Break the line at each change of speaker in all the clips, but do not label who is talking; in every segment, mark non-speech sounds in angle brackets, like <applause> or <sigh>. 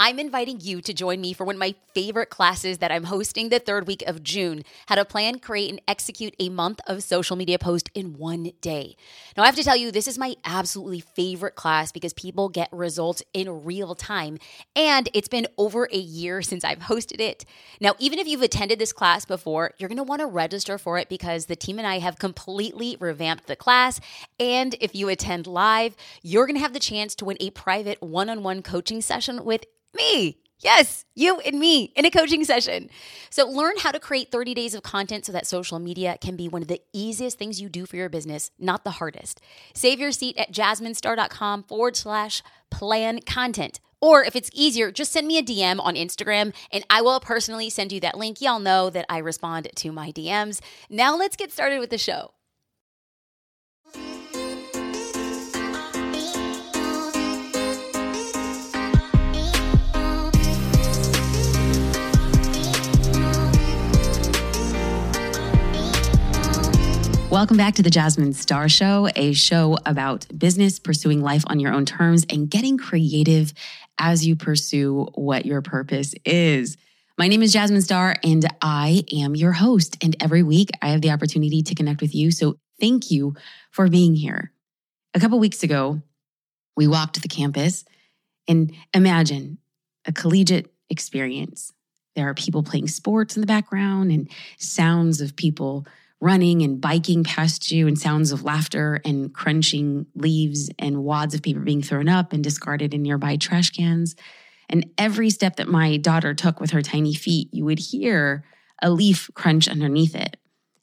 I'm inviting you to join me for one of my favorite classes that I'm hosting the third week of June how to plan, create, and execute a month of social media post in one day. Now, I have to tell you, this is my absolutely favorite class because people get results in real time, and it's been over a year since I've hosted it. Now, even if you've attended this class before, you're gonna wanna register for it because the team and I have completely revamped the class. And if you attend live, you're gonna have the chance to win a private one on one coaching session with me. Yes, you and me in a coaching session. So, learn how to create 30 days of content so that social media can be one of the easiest things you do for your business, not the hardest. Save your seat at jasminestar.com forward slash plan content. Or if it's easier, just send me a DM on Instagram and I will personally send you that link. Y'all know that I respond to my DMs. Now, let's get started with the show. Welcome back to the Jasmine Star Show, a show about business, pursuing life on your own terms, and getting creative as you pursue what your purpose is. My name is Jasmine Star, and I am your host. And every week I have the opportunity to connect with you. So thank you for being here. A couple weeks ago, we walked the campus and imagine a collegiate experience. There are people playing sports in the background and sounds of people running and biking past you and sounds of laughter and crunching leaves and wads of paper being thrown up and discarded in nearby trash cans. And every step that my daughter took with her tiny feet, you would hear a leaf crunch underneath it.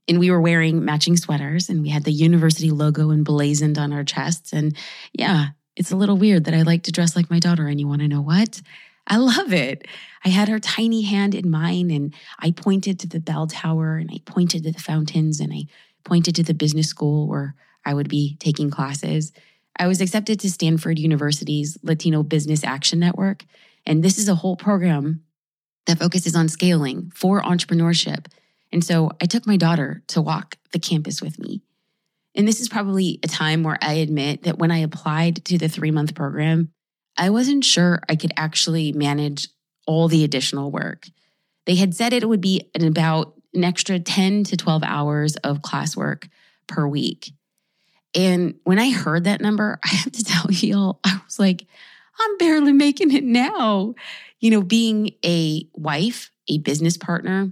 And we were wearing matching sweaters and we had the university logo emblazoned on our chests. And yeah, it's a little weird that I like to dress like my daughter. And you want to know what? I love it. I had her tiny hand in mine and I pointed to the bell tower and I pointed to the fountains and I pointed to the business school where I would be taking classes. I was accepted to Stanford University's Latino Business Action Network. And this is a whole program that focuses on scaling for entrepreneurship. And so I took my daughter to walk the campus with me. And this is probably a time where I admit that when I applied to the three month program, I wasn't sure I could actually manage all the additional work. They had said it would be about an extra 10 to 12 hours of classwork per week. And when I heard that number, <laughs> I have to tell <laughs> you I was like, I'm barely making it now. You know, being a wife, a business partner,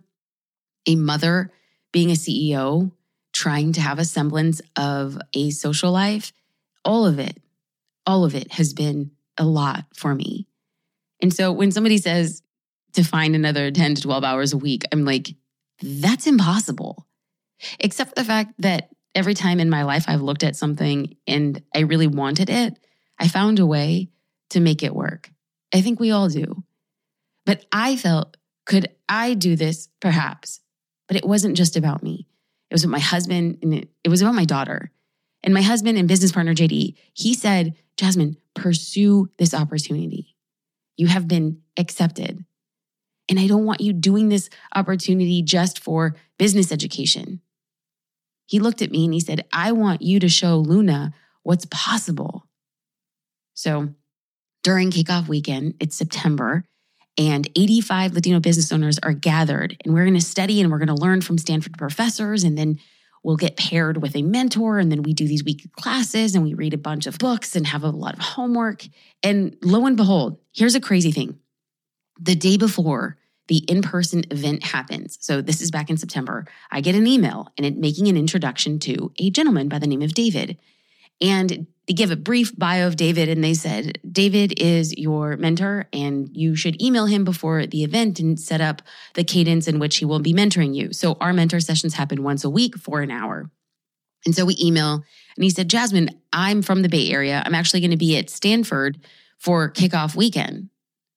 a mother, being a CEO, trying to have a semblance of a social life, all of it, all of it has been a lot for me. And so when somebody says to find another 10 to 12 hours a week, I'm like, that's impossible. Except the fact that every time in my life I've looked at something and I really wanted it, I found a way to make it work. I think we all do. But I felt, could I do this? Perhaps. But it wasn't just about me. It was about my husband and it, it was about my daughter. And my husband and business partner, JD, he said, Jasmine, pursue this opportunity. You have been accepted. And I don't want you doing this opportunity just for business education. He looked at me and he said, I want you to show Luna what's possible. So during kickoff weekend, it's September, and 85 Latino business owners are gathered, and we're going to study and we're going to learn from Stanford professors and then we'll get paired with a mentor and then we do these weekly classes and we read a bunch of books and have a lot of homework. And lo and behold, here's a crazy thing. The day before the in-person event happens, so this is back in September, I get an email and it making an introduction to a gentleman by the name of David. And they give a brief bio of David and they said, David is your mentor and you should email him before the event and set up the cadence in which he will be mentoring you. So our mentor sessions happen once a week for an hour. And so we email and he said, Jasmine, I'm from the Bay Area. I'm actually going to be at Stanford for kickoff weekend.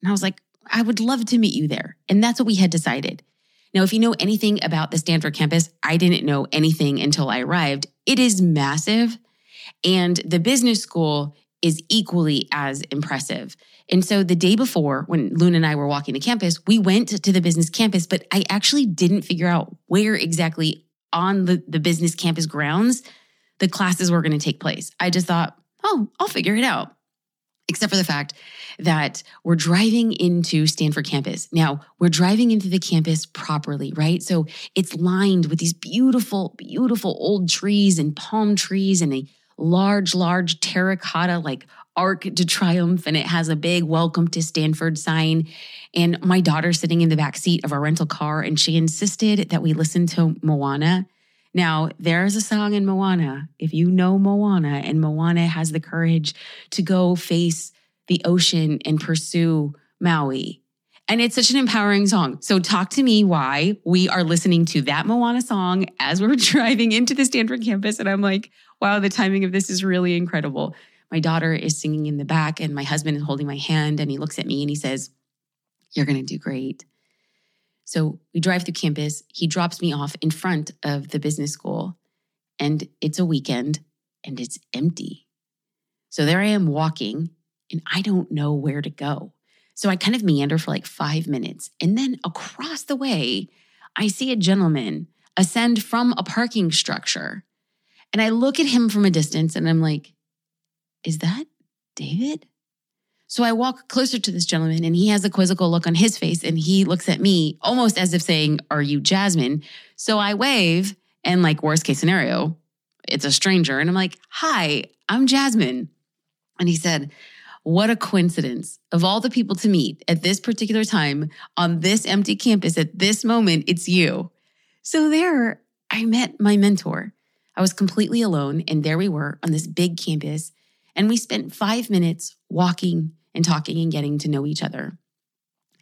And I was like, I would love to meet you there. And that's what we had decided. Now, if you know anything about the Stanford campus, I didn't know anything until I arrived. It is massive. And the business school is equally as impressive. And so the day before, when Luna and I were walking the campus, we went to the business campus, but I actually didn't figure out where exactly on the, the business campus grounds the classes were going to take place. I just thought, oh, I'll figure it out. Except for the fact that we're driving into Stanford campus. Now, we're driving into the campus properly, right? So it's lined with these beautiful, beautiful old trees and palm trees and a large, large terracotta like Arc de Triomphe, and it has a big welcome to Stanford sign. And my daughter sitting in the back seat of our rental car, and she insisted that we listen to Moana. Now, there's a song in Moana. If you know Moana, and Moana has the courage to go face the ocean and pursue Maui. And it's such an empowering song. So, talk to me why we are listening to that Moana song as we're <laughs> driving into the Stanford campus. And I'm like, wow, the timing of this is really incredible. My daughter is singing in the back, and my husband is holding my hand, and he looks at me and he says, You're going to do great. So we drive through campus. He drops me off in front of the business school, and it's a weekend and it's empty. So there I am walking, and I don't know where to go. So I kind of meander for like five minutes. And then across the way, I see a gentleman ascend from a parking structure. And I look at him from a distance and I'm like, is that David? So I walk closer to this gentleman and he has a quizzical look on his face and he looks at me almost as if saying, Are you Jasmine? So I wave and, like, worst case scenario, it's a stranger. And I'm like, Hi, I'm Jasmine. And he said, What a coincidence. Of all the people to meet at this particular time on this empty campus at this moment, it's you. So there I met my mentor. I was completely alone. And there we were on this big campus. And we spent five minutes walking and talking and getting to know each other.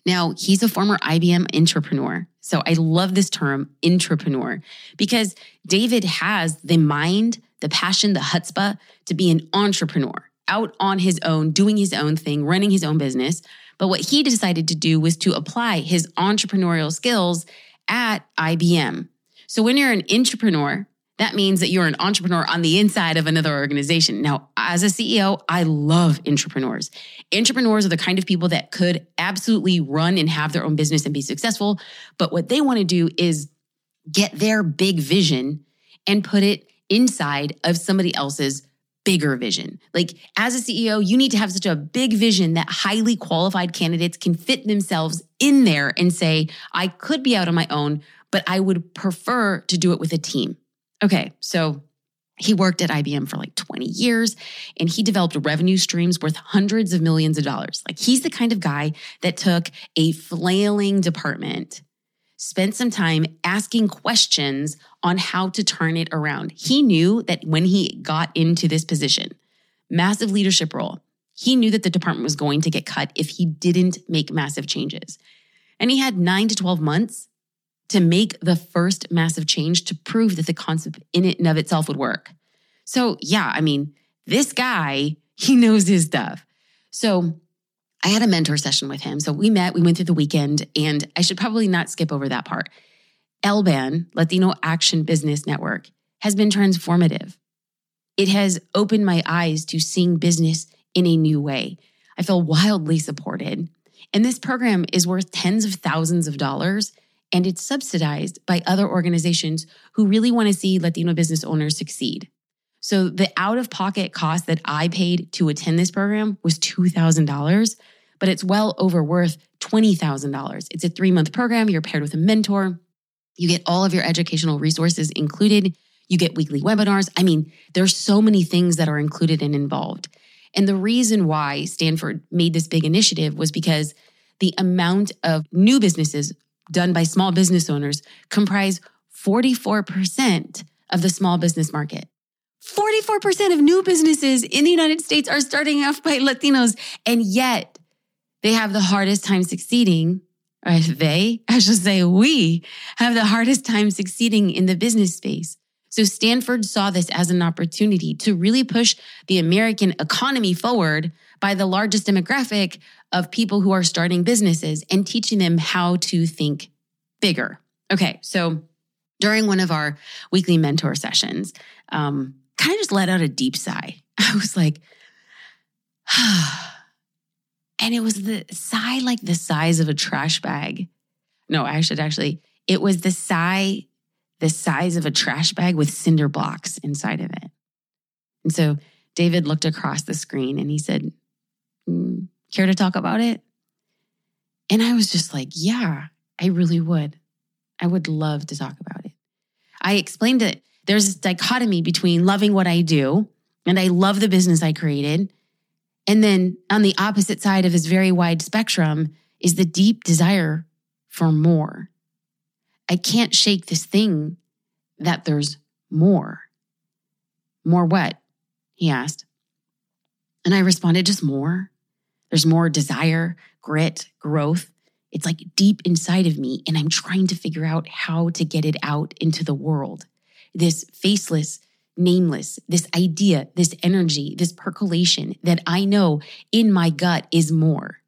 Now, he's a former IBM intrapreneur. So I love this term, intrapreneur, because David has the mind, the passion, the chutzpah to be an entrepreneur out on his own, doing his own thing, running his own business. But what he decided to do was to apply his entrepreneurial skills at IBM. So when you're an intrapreneur, that means that you're an intrapreneur on the inside of another organization. Now, as a CEO, I love intrapreneurs. Intrapreneurs are the kind of people that could absolutely run and have their own business and be successful. But what they want to do is get their big vision and put it inside of somebody else's bigger vision. Like as a CEO, you need to have such a big vision that highly qualified candidates can fit themselves in there and say, I could be out on my own, but I would prefer to do it with a team. Okay, so he worked at IBM for like 20 years and he developed revenue streams worth hundreds of millions of dollars. Like he's the kind of guy that took a flailing department, spent some time asking questions on how to turn it around. He knew that when he got into this position, massive leadership role, he knew that the department was going to get cut if he didn't make massive changes. And he had nine to 12 months to make the first massive change to prove that the concept in it and of itself would work. So, yeah, I mean, this guy, <laughs> he knows his stuff. So, I had a mentor session with him. So, we met, we went through the weekend, and I should probably not skip over that part. LBAN, Latino Action Business Network, has been transformative. It has opened my eyes to seeing business in a new way. I feel wildly supported. And this program is worth tens of thousands of dollars and it's subsidized by other organizations who really want to see Latino business owners succeed. So the out of pocket cost that I paid to attend this program was $2,000, but it's well over worth $20,000. It's a three month program. You're paired with a mentor. You get all of your educational resources included. You get weekly webinars. I mean, there's so many things that are included and involved. And the reason why Stanford made this big initiative was because the amount of new businesses done by small business owners comprise 44% of the small business market. 44% of new businesses in the United States are starting off by Latinos, and yet they have the hardest time succeeding. Or they, I should say, we have the hardest time succeeding in the business space. So Stanford saw this as an opportunity to really push the American economy forward by the largest demographic of people who are starting businesses and teaching them how to think bigger. Okay, so during one of our weekly mentor sessions, um, kind of just let out a deep sigh. <laughs> I was like, <sighs> and it was the sigh like the size of a trash bag. No, I should actually, it was the sigh the size of a trash bag with cinder blocks inside of it. And so David looked across the screen and he said, Care to talk about it? And I was just like, Yeah, I really would. I would love to talk about it. I explained that there's this dichotomy between loving what I do and I love the business I created. And then on the opposite side of this very wide spectrum is the deep desire for more. I can't shake this thing that there's more. More what? He asked. And I responded, just more. There's more desire, grit, growth. It's like deep inside of me, and I'm trying to figure out how to get it out into the world. This faceless, nameless, this idea, this energy, this percolation that I know in my gut is more.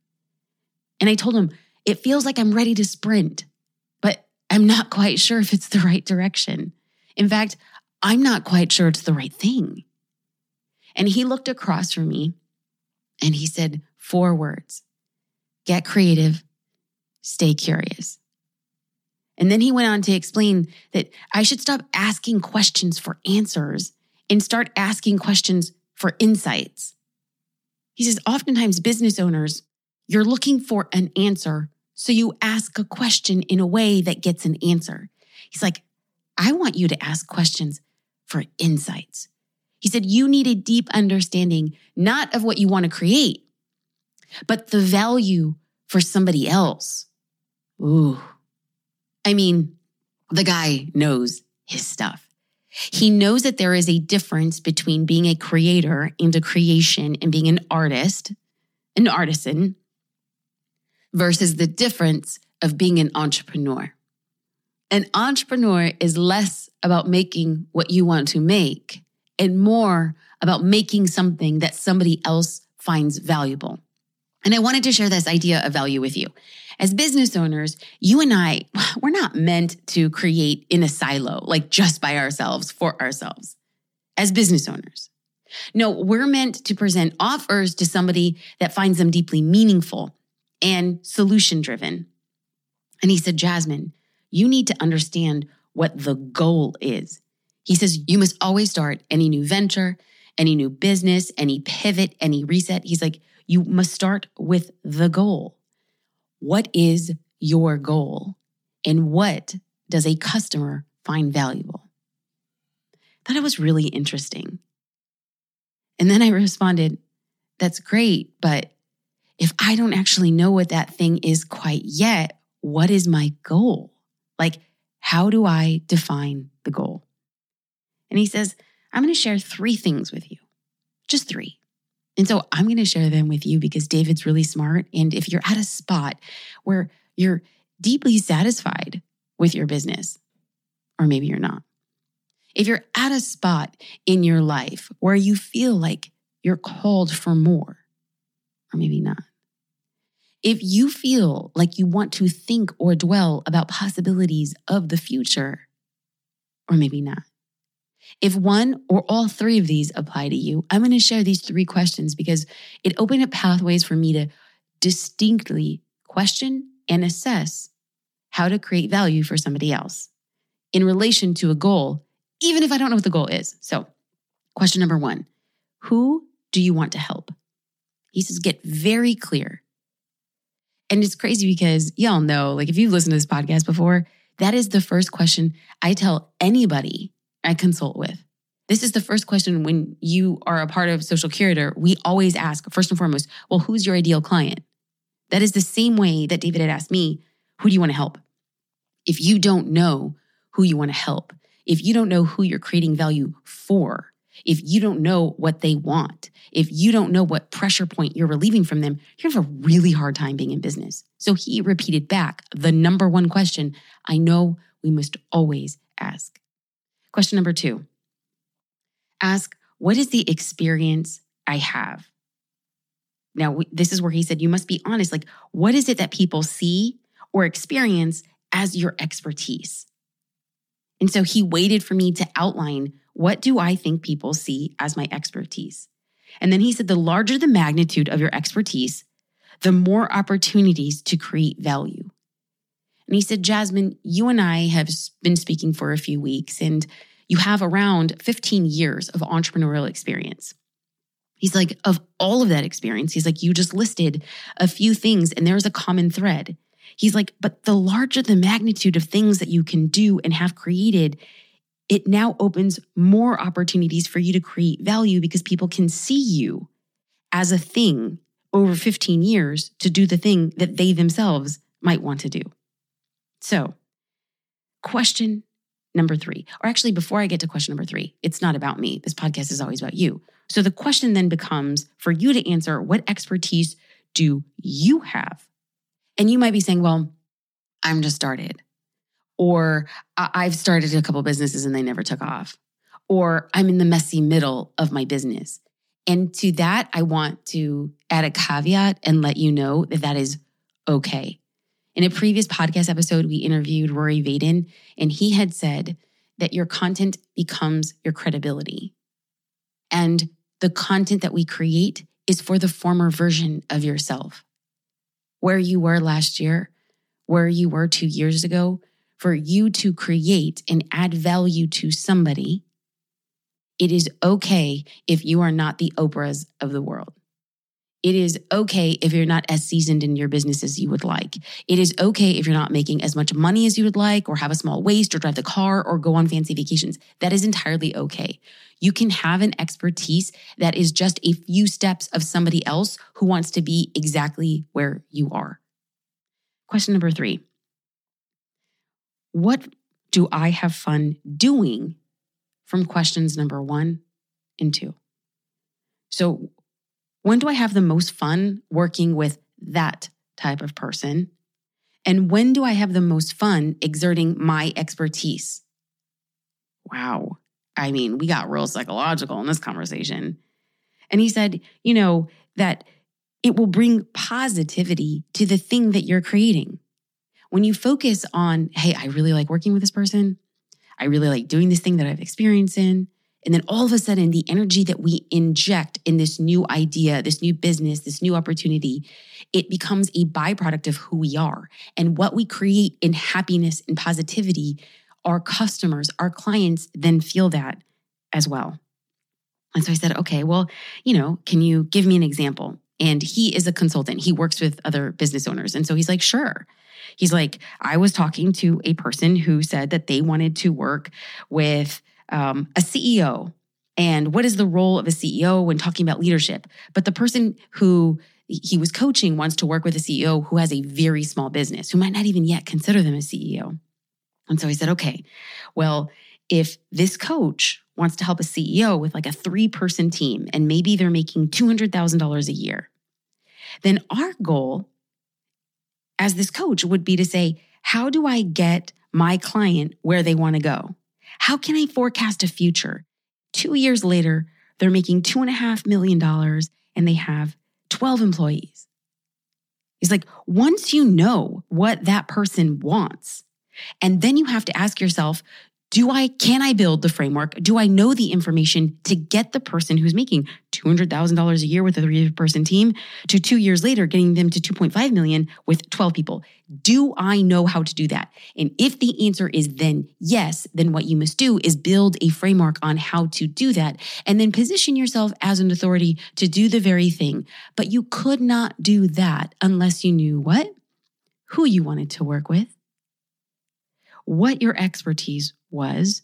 And I told him, it feels like I'm ready to sprint, but I'm not quite sure if it's the right direction. In fact, I'm not quite sure it's the right thing. And he looked across from me and he said four words get creative, stay curious. And then he went on to explain that I should stop asking questions for answers and start asking questions for insights. He says, oftentimes, business owners, you're looking for an answer. So you ask a question in a way that gets an answer. He's like, I want you to ask questions for insights. He said, You need a deep understanding, not of what you want to create, but the value for somebody else. Ooh. I mean, the guy knows his stuff. He knows that there is a difference between being a creator and a creation and being an artist, an artisan, versus the difference of being an entrepreneur. An entrepreneur is less about making what you want to make and more about making something that somebody else finds valuable. And I wanted to share this idea of value with you. As business owners, you and I, <sighs> we're not meant to create in a silo, like just by ourselves for ourselves as business owners. No, we're meant to present offers to somebody that finds them deeply meaningful and solution driven. And he said, Jasmine, you need to understand what the goal is. He says, you must always start any new venture, any new business, any pivot, any reset. He's like, you must start with the goal. What is your goal? And what does a customer find valuable? Thought it was really interesting. And then I responded, That's great, but if I don't actually know what that thing is quite yet, what is my goal? Like, how do I define the goal? And he says, I'm going to share three things with you, just three. And so I'm going to share them with you because David's really smart. And if you're at a spot where you're deeply satisfied with your business, or maybe you're not, if you're at a spot in your life where you feel like you're called for more, or maybe not, if you feel like you want to think or dwell about possibilities of the future, or maybe not, if one or all three of these apply to you, I'm going to share these three questions because it opened up pathways for me to distinctly question and assess how to create value for somebody else in relation to a goal, even if I don't know what the goal is. So, question number one Who do you want to help? He says, get very clear. And it's crazy because y'all know, like, if you've listened to this podcast before, that is the first question I tell anybody I consult with. This is the first question when you are a part of Social Curator. We always ask, first and foremost, well, who's your ideal client? That is the same way that David had asked me, who do you want to help? If you don't know who you want to help, if you don't know who you're creating value for, if you don't know what they want, if you don't know what pressure point you're relieving from them, to have a really hard time being in business. So he repeated back the number one question I know we must always ask. Question number two ask, what is the experience I have? Now, this is where he said, you must be honest. Like, what is it that people see or experience as your expertise? And so he waited for me to outline what do I think people see as my expertise? And then he said, the larger the magnitude of your expertise, the more opportunities to create value. And he said, Jasmine, you and I have been speaking for a few weeks and you have around 15 years of entrepreneurial experience. He's like, of all of that experience, he's like, you just listed a few things and there's a common thread. He's like, but the larger the magnitude of things that you can do and have created, it now opens more opportunities for you to create value because people can see you as a thing over 15 years to do the thing that they themselves might want to do. So, question number three, or actually, before I get to question number three, it's not about me. This podcast is always about you. So the question then becomes for you to answer what expertise do you have? And you might be saying, well, I'm just started. Or I've started a couple businesses and they never took off. Or I'm in the messy middle of my business. And to that, I want to add a caveat and let you know that that is okay. In a previous podcast episode, we interviewed Rory Vaden, and he had said that your content becomes your credibility. And the content that we create is for the former version of yourself. Where you were last year, where you were two years ago, for you to create and add value to somebody, it is okay if you are not the Oprahs of the world. It is okay if you're not as seasoned in your business as you would like. It is okay if you're not making as much money as you would like, or have a small waist, or drive the car, or go on fancy vacations. That is entirely okay. You can have an expertise that is just a few steps of somebody else who wants to be exactly where you are. Question number three What do I have fun doing from questions number one and two? So, when do I have the most fun working with that type of person? And when do I have the most fun exerting my expertise? Wow. I mean, we got real psychological in this conversation. And he said, you know, that it will bring positivity to the thing that you're creating. When you focus on, hey, I really like working with this person, I really like doing this thing that I've experienced in, and then all of a sudden, the energy that we inject in this new idea, this new business, this new opportunity, it becomes a byproduct of who we are. And what we create in happiness and positivity, our customers, our clients then feel that as well. And so I said, okay, well, you know, can you give me an example? And he is a consultant, he works with other business owners. And so he's like, sure. He's like, I was talking to a person who said that they wanted to work with um, a CEO and what is the role of a CEO when talking about leadership. But the person who he was coaching wants to work with a CEO who has a very small business, who might not even yet consider them a CEO. And so he said, okay, well, if this coach wants to help a CEO with like a three person team and maybe they're making $200,000 a year, then our goal as this coach would be to say, how do I get my client where they want to go? How can I forecast a future? Two years later, they're making $2.5 million and they have 12 employees. It's like once you know what that person wants, and then you have to ask yourself, do I, can I build the framework? Do I know the information to get the person who's making $200,000 a year with a three person team to two years later getting them to 2.5 million with 12 people? Do I know how to do that? And if the answer is then yes, then what you must do is build a framework on how to do that and then position yourself as an authority to do the very thing. But you could not do that unless you knew what? Who you wanted to work with what your expertise was,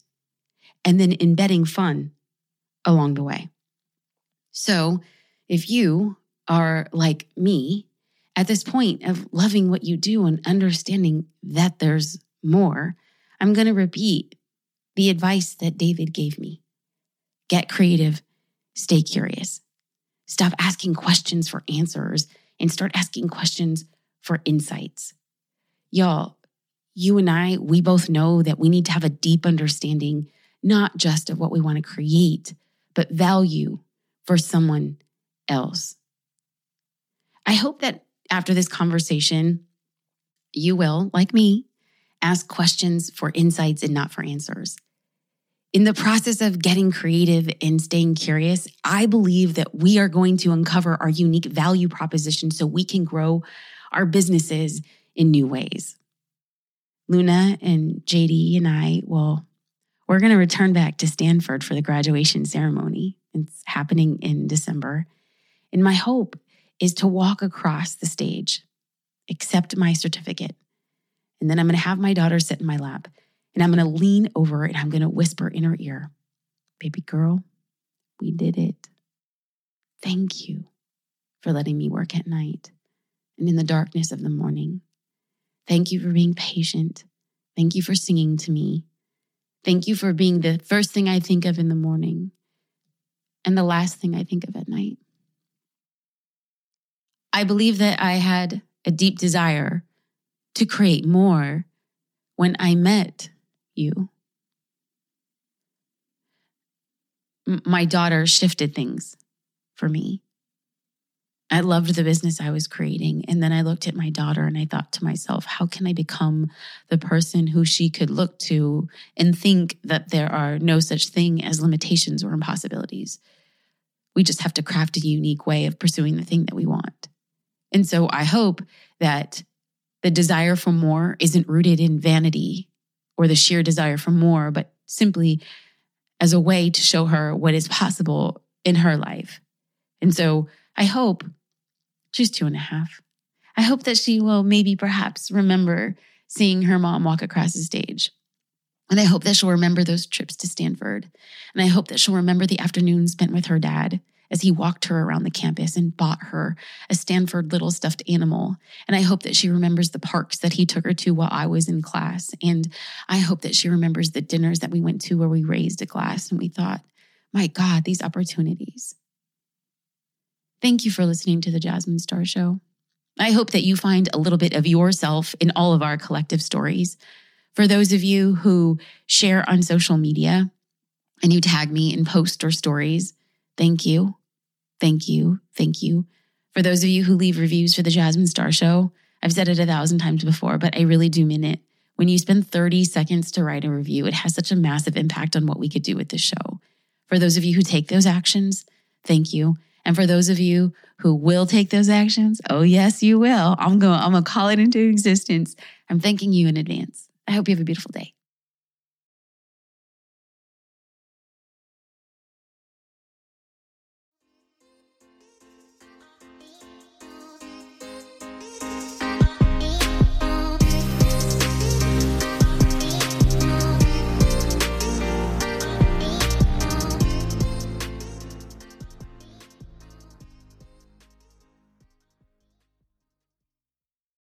and then embedding fun along the way. So, if you are like me at this point of loving what you do and understanding that there's more, I'm going to repeat the advice that David gave me get creative, stay curious. Stop asking questions for answers and start asking questions for insights. Y'all, you and I, we both know that we need to have a deep understanding, not just of what we want to create, but value for someone else. I hope that after this conversation, you will, like me, ask questions for insights and not for answers. In the process of getting creative and staying curious, I believe that we are going to uncover our unique value proposition so we can grow our businesses in new ways. Luna and JD and I will, we're going to return back to Stanford for the graduation ceremony. It's happening in December. And my hope is to walk across the stage, accept my certificate. And then I'm going to have my daughter sit in my lap and I'm going to lean over and I'm going to whisper in her ear, Baby girl, we did it. Thank you for letting me work at night and in the darkness of the morning. Thank you for being patient. Thank you for singing to me. Thank you for being the first thing I think of in the morning and the last thing I think of at night. I believe that I had a deep desire to create more when I met you. my daughter shifted things for me. I loved the business I was creating. And then I looked at my daughter and I thought to myself, how can I become the person who she could look to and think that there are no such thing as limitations or impossibilities? We just have to craft a unique way of pursuing the thing that we want. And so I hope that the desire for more isn't rooted in vanity or the sheer desire for more, but simply as a way to show her what is possible in her life. And so I hope she's two and a half. I hope that she will maybe perhaps remember seeing her mom walk across the stage. And I hope that she'll remember those trips to Stanford. And I hope that she'll remember the afternoon spent with her dad as he walked her around the campus and bought her a Stanford little stuffed animal. And I hope that she remembers the parks that he took her to while I was in class. And I hope that she remembers the dinners that we went to where we raised a glass and we thought, my God, these opportunities. Thank you for listening to the Jasmine Star Show. I hope that you find a little bit of yourself in all of our collective stories. For those of you who share on social media and you tag me in posts or stories, thank you. Thank you. Thank you. For those of you who leave reviews for the Jasmine Star Show, I've said it a thousand times before, but I really do mean it. When you spend 30 seconds to write a review, it has such a massive impact on what we could do with this show. For those of you who take those actions, thank you. And for those of you who will take those actions, oh yes, you will. I'm going I'm going to call it into existence. I'm thanking you in advance. I hope you have a beautiful day.